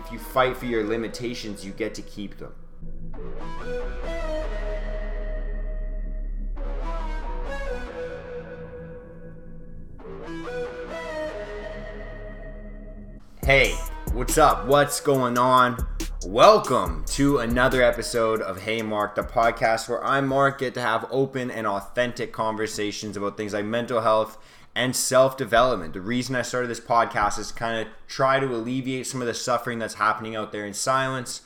if you fight for your limitations, you get to keep them. Hey, what's up? What's going on? Welcome to another episode of Hey Mark, the podcast where I, Mark, get to have open and authentic conversations about things like mental health and self development. The reason I started this podcast is kind of try to alleviate some of the suffering that's happening out there in silence.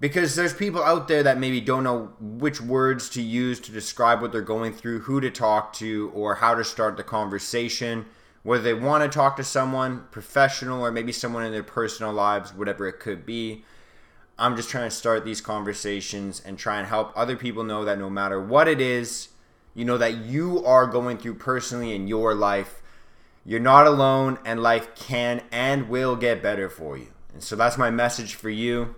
Because there's people out there that maybe don't know which words to use to describe what they're going through, who to talk to, or how to start the conversation. Whether they want to talk to someone professional or maybe someone in their personal lives, whatever it could be. I'm just trying to start these conversations and try and help other people know that no matter what it is, you know that you are going through personally in your life. You're not alone, and life can and will get better for you. And so that's my message for you.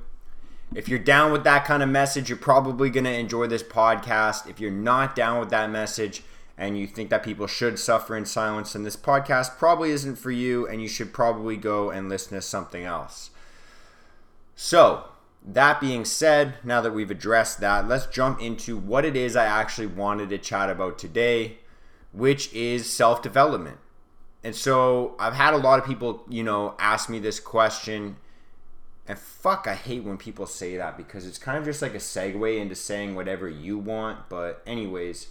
If you're down with that kind of message, you're probably going to enjoy this podcast. If you're not down with that message and you think that people should suffer in silence, then this podcast probably isn't for you, and you should probably go and listen to something else. So, that being said, now that we've addressed that, let's jump into what it is I actually wanted to chat about today, which is self development. And so I've had a lot of people, you know, ask me this question. And fuck, I hate when people say that because it's kind of just like a segue into saying whatever you want. But, anyways,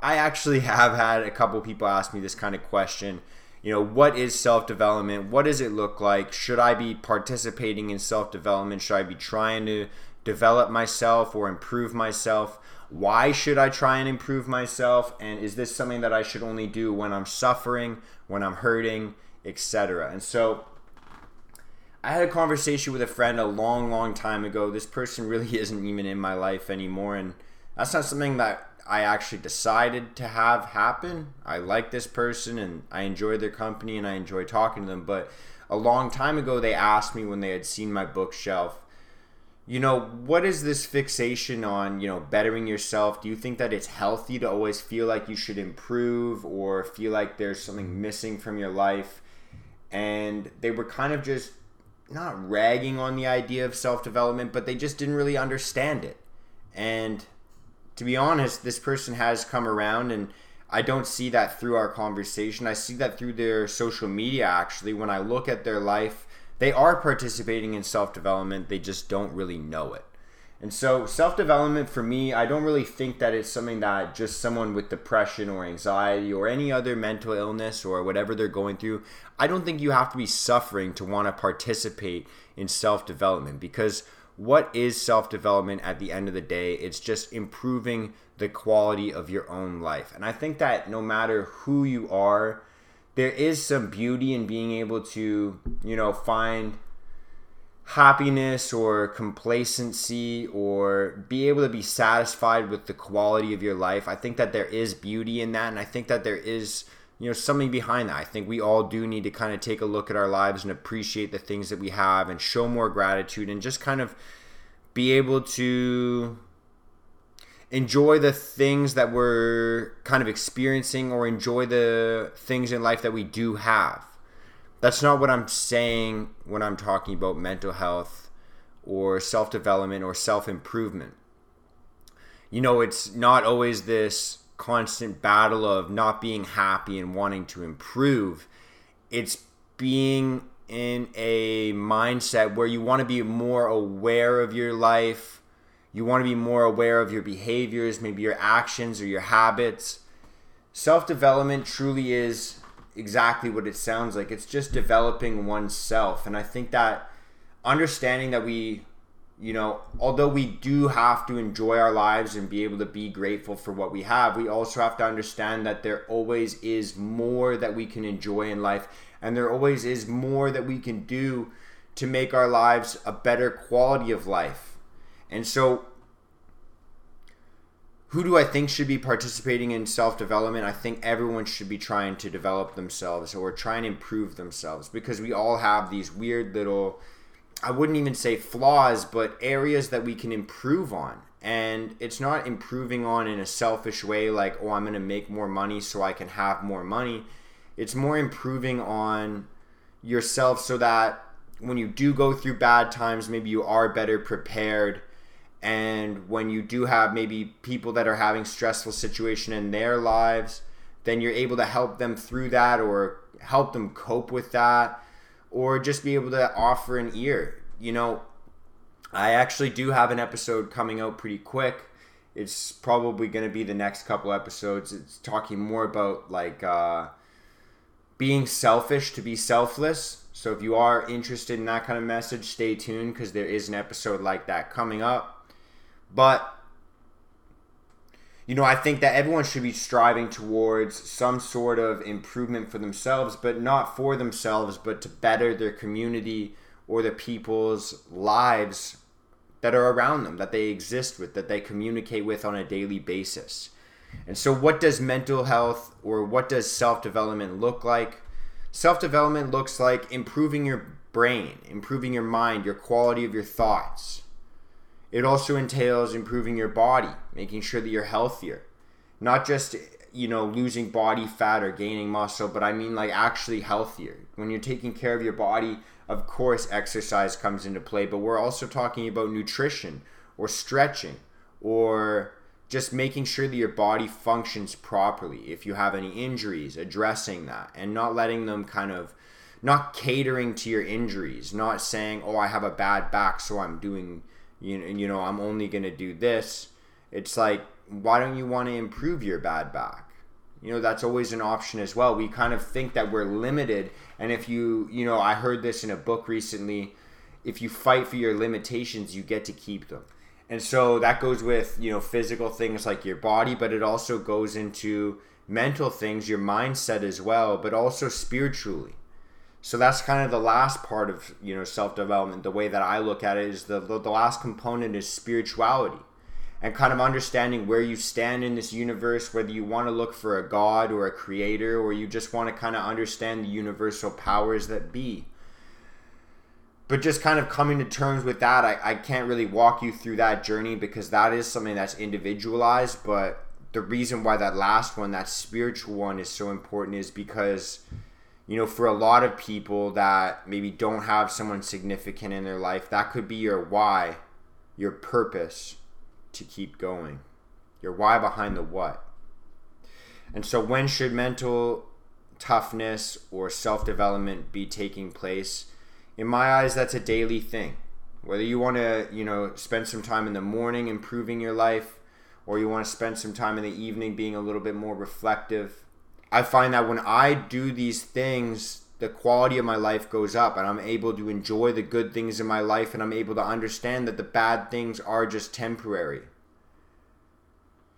I actually have had a couple people ask me this kind of question you know what is self-development? What does it look like? Should i be participating in self-development? Should i be trying to develop myself or improve myself? Why should i try and improve myself? And is this something that i should only do when i'm suffering when i'm hurting etc and so i had a conversation with a friend a long long time ago. This person really isn't even in my life anymore and that's not something that I actually decided to have happen. I like this person and I enjoy their company and I enjoy talking to them. But a long time ago, they asked me when they had seen my bookshelf, you know, what is this fixation on, you know, bettering yourself? Do you think that it's healthy to always feel like you should improve or feel like there's something missing from your life? And they were kind of just not ragging on the idea of self development, but they just didn't really understand it. And to be honest, this person has come around and I don't see that through our conversation. I see that through their social media actually. When I look at their life, they are participating in self development, they just don't really know it. And so, self development for me, I don't really think that it's something that just someone with depression or anxiety or any other mental illness or whatever they're going through, I don't think you have to be suffering to want to participate in self development because what is self development at the end of the day? It's just improving the quality of your own life. And I think that no matter who you are, there is some beauty in being able to, you know, find happiness or complacency or be able to be satisfied with the quality of your life. I think that there is beauty in that and I think that there is you know something behind that. I think we all do need to kind of take a look at our lives and appreciate the things that we have and show more gratitude and just kind of be able to enjoy the things that we're kind of experiencing or enjoy the things in life that we do have. That's not what I'm saying when I'm talking about mental health or self development or self improvement. You know, it's not always this constant battle of not being happy and wanting to improve. It's being in a mindset where you want to be more aware of your life. You want to be more aware of your behaviors, maybe your actions or your habits. Self development truly is exactly what it sounds like. It's just developing oneself. And I think that understanding that we you know, although we do have to enjoy our lives and be able to be grateful for what we have, we also have to understand that there always is more that we can enjoy in life, and there always is more that we can do to make our lives a better quality of life. And so, who do I think should be participating in self development? I think everyone should be trying to develop themselves or try and improve themselves because we all have these weird little I wouldn't even say flaws, but areas that we can improve on. And it's not improving on in a selfish way, like, oh, I'm going to make more money so I can have more money. It's more improving on yourself so that when you do go through bad times, maybe you are better prepared. And when you do have maybe people that are having stressful situation in their lives, then you're able to help them through that or help them cope with that or just be able to offer an ear. You know, I actually do have an episode coming out pretty quick. It's probably going to be the next couple episodes. It's talking more about like uh, being selfish to be selfless. So if you are interested in that kind of message, stay tuned because there is an episode like that coming up. But you know, I think that everyone should be striving towards some sort of improvement for themselves, but not for themselves, but to better their community or the people's lives that are around them, that they exist with, that they communicate with on a daily basis. And so, what does mental health or what does self development look like? Self development looks like improving your brain, improving your mind, your quality of your thoughts. It also entails improving your body, making sure that you're healthier. Not just, you know, losing body fat or gaining muscle, but I mean like actually healthier. When you're taking care of your body, of course, exercise comes into play, but we're also talking about nutrition or stretching or just making sure that your body functions properly. If you have any injuries, addressing that and not letting them kind of not catering to your injuries, not saying, "Oh, I have a bad back, so I'm doing you know, you know, I'm only going to do this." It's like, why don't you want to improve your bad back? You know, that's always an option as well. We kind of think that we're limited. And if you, you know, I heard this in a book recently if you fight for your limitations, you get to keep them. And so that goes with, you know, physical things like your body, but it also goes into mental things, your mindset as well, but also spiritually. So that's kind of the last part of, you know, self-development. The way that I look at it is the the last component is spirituality and kind of understanding where you stand in this universe, whether you want to look for a God or a creator, or you just want to kind of understand the universal powers that be. But just kind of coming to terms with that, I, I can't really walk you through that journey because that is something that's individualized. But the reason why that last one, that spiritual one, is so important is because, you know, for a lot of people that maybe don't have someone significant in their life, that could be your why, your purpose to keep going. Your why behind the what. And so, when should mental toughness or self development be taking place? In my eyes, that's a daily thing. Whether you want to, you know, spend some time in the morning improving your life, or you want to spend some time in the evening being a little bit more reflective. I find that when I do these things, the quality of my life goes up and I'm able to enjoy the good things in my life and I'm able to understand that the bad things are just temporary.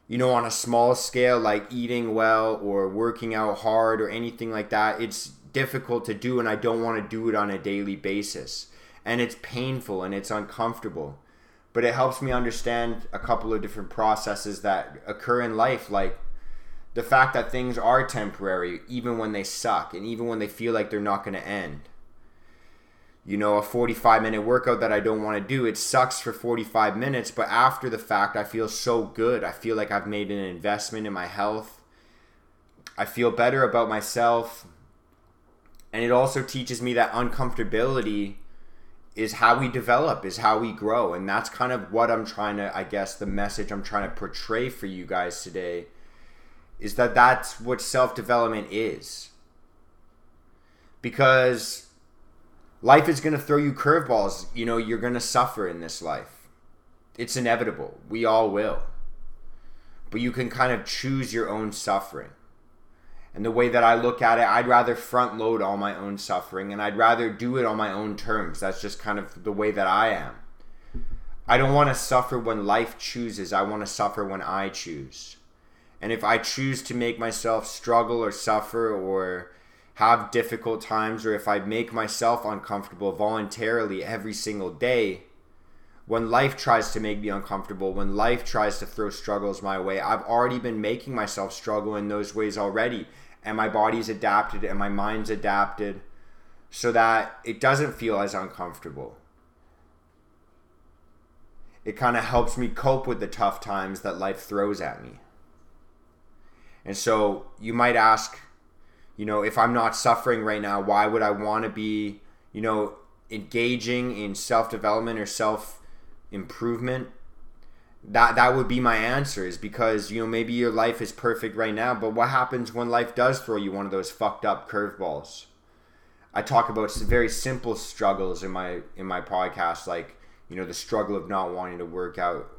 You know, on a small scale, like eating well or working out hard or anything like that, it's difficult to do and I don't want to do it on a daily basis. And it's painful and it's uncomfortable. But it helps me understand a couple of different processes that occur in life, like the fact that things are temporary even when they suck and even when they feel like they're not going to end. You know a 45 minute workout that i don't want to do it sucks for 45 minutes but after the fact i feel so good. I feel like i've made an investment in my health. I feel better about myself. And it also teaches me that uncomfortability is how we develop is how we grow. And that's kind of what i'm trying to i guess the message i'm trying to portray for you guys today is that that's what self development is. Because life is going to throw you curveballs. You know, you're going to suffer in this life. It's inevitable. We all will. But you can kind of choose your own suffering. And the way that I look at it, I'd rather front load all my own suffering and I'd rather do it on my own terms. That's just kind of the way that I am. I don't want to suffer when life chooses, I want to suffer when I choose. And if I choose to make myself struggle or suffer or have difficult times, or if I make myself uncomfortable voluntarily every single day, when life tries to make me uncomfortable, when life tries to throw struggles my way, I've already been making myself struggle in those ways already. And my body's adapted and my mind's adapted so that it doesn't feel as uncomfortable. It kind of helps me cope with the tough times that life throws at me. And so you might ask, you know, if I'm not suffering right now, why would I want to be, you know, engaging in self development or self improvement, that that would be my answer is because you know maybe your life is perfect right now but what happens when life does throw you one of those fucked up curveballs? I talk about very simple struggles in my in my podcast like you know the struggle of not wanting to work out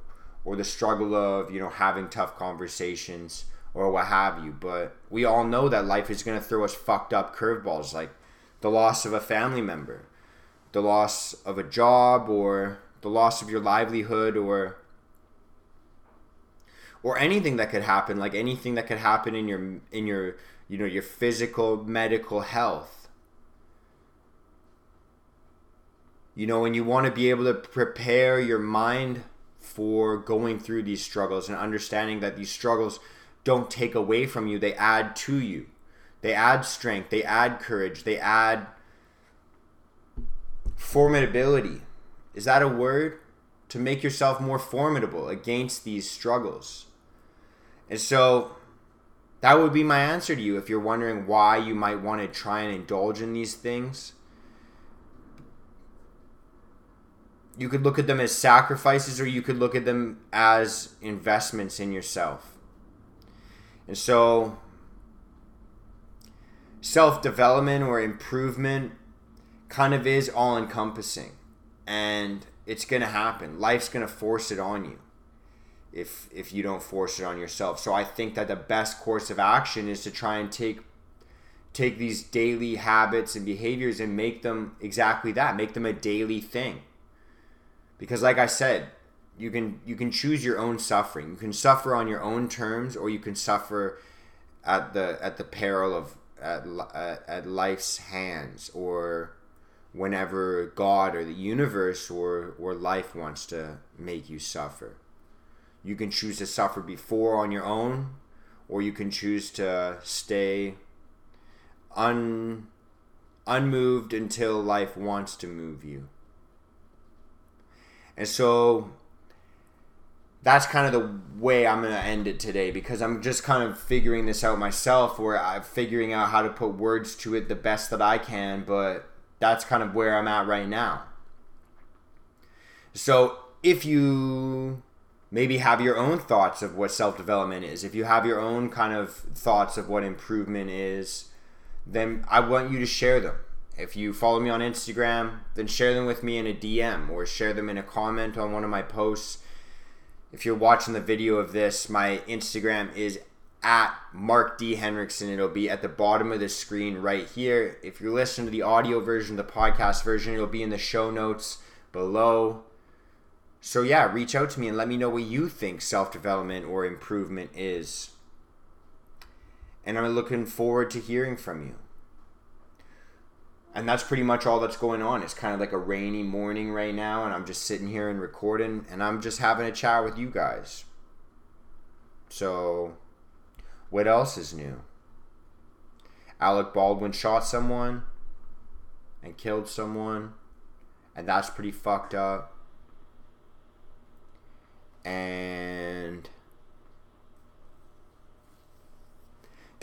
or the struggle of you know having tough conversations or what have you. But we all know that life is going to throw us fucked up curveballs like the loss of a family member the loss of a job or the loss of your livelihood or or anything that could happen like anything that could happen in your in your you know your physical medical health. You know and you want to be able to prepare your mind for going through these struggles and understanding that these struggles don't take away from you they add to you they add strength they add courage they add formidability is that a word to make yourself more formidable against these struggles and so that would be my answer to you if you're wondering why you might want to try and indulge in these things. You could look at them as sacrifices or you could look at them as investments in yourself. And so self development or improvement kind of is all encompassing and it's going to happen. Life's going to force it on you if if you don't force it on yourself. So I think that the best course of action is to try and take take these daily habits and behaviors and make them exactly that, make them a daily thing. Because like I said, you can you can choose your own suffering. You can suffer on your own terms or you can suffer at the at the peril of at, at life's hands or whenever God or the universe or or life wants to make you suffer. You can choose to suffer before on your own, or you can choose to stay un, unmoved until life wants to move you. And so that's kind of the way I'm going to end it today because I'm just kind of figuring this out myself where I'm figuring out how to put words to it the best that I can, but that's kind of where I'm at right now. So if you maybe have your own thoughts of what self development is. If you have your own kind of thoughts of what improvement is, then I want you to share them. If you follow me on Instagram, then share them with me in a DM or share them in a comment on one of my posts. If you're watching the video of this, my Instagram is at Mark D. Henriksen. It'll be at the bottom of the screen right here. If you're listening to the audio version, the podcast version, it'll be in the show notes below. So, yeah, reach out to me and let me know what you think self development or improvement is. And I'm looking forward to hearing from you. And that's pretty much all that's going on. It's kind of like a rainy morning right now, and I'm just sitting here and recording, and I'm just having a chat with you guys. So, what else is new? Alec Baldwin shot someone and killed someone, and that's pretty fucked up and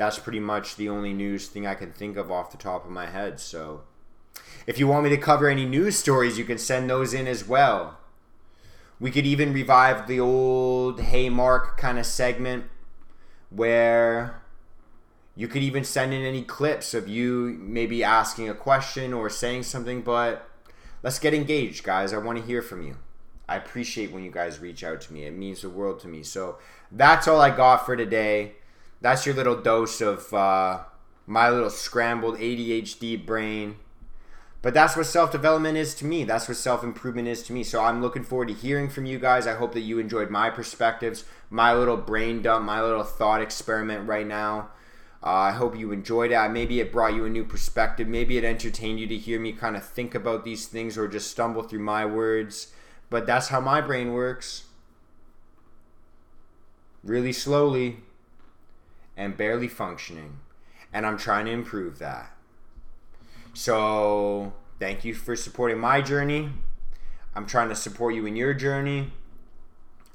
that's pretty much the only news thing I can think of off the top of my head. So, if you want me to cover any news stories, you can send those in as well. We could even revive the old Hey Mark kind of segment where you could even send in any clips of you maybe asking a question or saying something, but let's get engaged, guys. I want to hear from you. I appreciate when you guys reach out to me. It means the world to me. So that's all I got for today. That's your little dose of uh, my little scrambled ADHD brain. But that's what self development is to me. That's what self improvement is to me. So I'm looking forward to hearing from you guys. I hope that you enjoyed my perspectives, my little brain dump, my little thought experiment right now. Uh, I hope you enjoyed it. Maybe it brought you a new perspective. Maybe it entertained you to hear me kind of think about these things or just stumble through my words. But that's how my brain works. Really slowly and barely functioning. And I'm trying to improve that. So, thank you for supporting my journey. I'm trying to support you in your journey.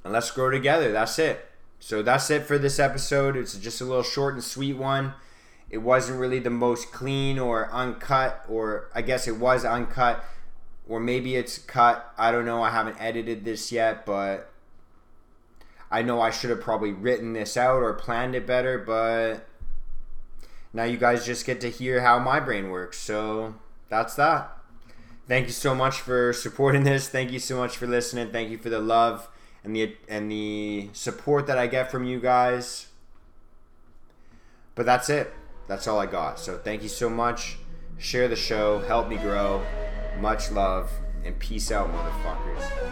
And let's grow together. That's it. So, that's it for this episode. It's just a little short and sweet one. It wasn't really the most clean or uncut, or I guess it was uncut or maybe it's cut. I don't know. I haven't edited this yet, but I know I should have probably written this out or planned it better, but now you guys just get to hear how my brain works. So that's that. Thank you so much for supporting this. Thank you so much for listening. Thank you for the love and the and the support that I get from you guys. But that's it. That's all I got. So thank you so much. Share the show, help me grow. Much love and peace out, motherfuckers.